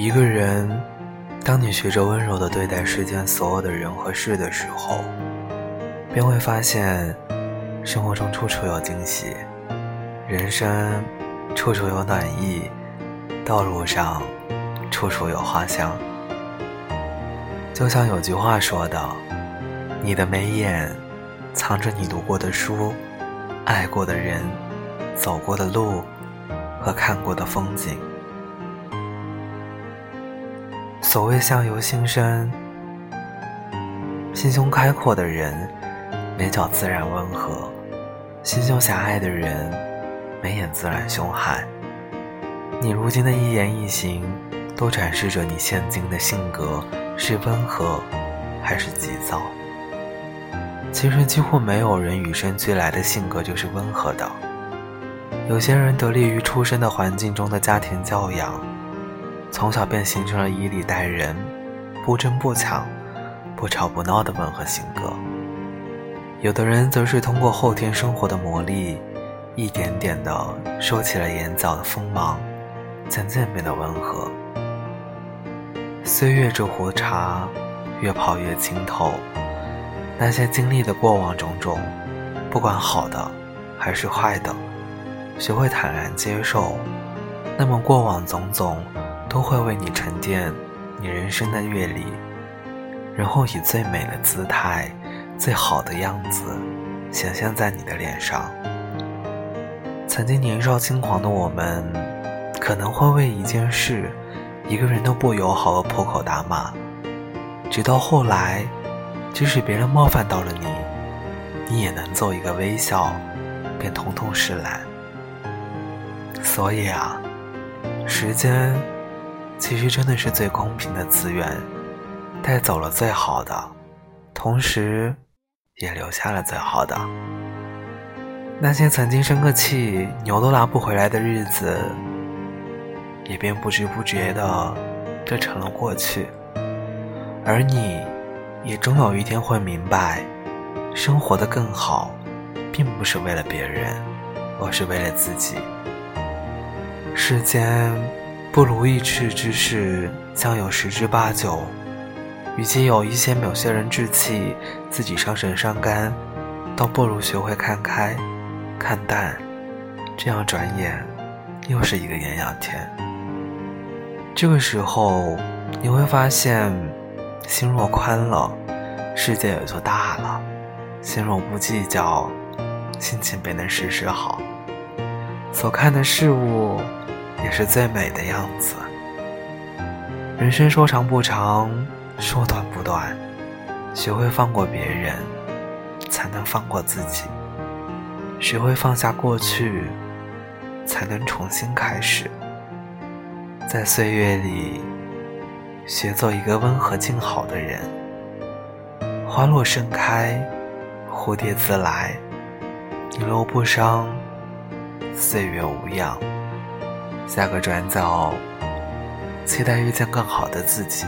一个人，当你学着温柔的对待世间所有的人和事的时候，便会发现，生活中处处有惊喜，人生处处有暖意，道路上处处有花香。就像有句话说的：“你的眉眼，藏着你读过的书，爱过的人，走过的路，和看过的风景。”所谓相由心生，心胸开阔的人，眉角自然温和；心胸狭隘的人，眉眼自然凶悍。你如今的一言一行，都展示着你现今的性格是温和，还是急躁。其实，几乎没有人与生俱来的性格就是温和的。有些人得力于出生的环境中的家庭教养。从小便形成了以礼待人、不争不抢、不吵不闹的温和性格。有的人则是通过后天生活的磨砺，一点点的收起了眼角的锋芒，渐渐变得温和。岁月这壶茶，越泡越清透。那些经历的过往种种，不管好的还是坏的，学会坦然接受，那么过往种种。都会为你沉淀你人生的阅历，然后以最美的姿态、最好的样子显现在你的脸上。曾经年少轻狂的我们，可能会为一件事、一个人都不友好而破口大骂，直到后来，即使别人冒犯到了你，你也能做一个微笑，便通通释然。所以啊，时间。其实真的是最公平的资源，带走了最好的，同时也留下了最好的。那些曾经生个气牛都拉不回来的日子，也便不知不觉的就成了过去。而你，也终有一天会明白，生活的更好，并不是为了别人，而是为了自己。世间。不如意事之事将有十之八九，与其有一些某些人志气，自己伤神伤肝，倒不如学会看开、看淡，这样转眼又是一个艳阳天。这个时候你会发现，心若宽了，世界也就大了；心若不计较，心情便能时时好。所看的事物。也是最美的样子。人生说长不长，说短不短，学会放过别人，才能放过自己；学会放下过去，才能重新开始。在岁月里，学做一个温和静好的人。花落盛开，蝴蝶自来，你若不伤，岁月无恙。下个转角，期待遇见更好的自己。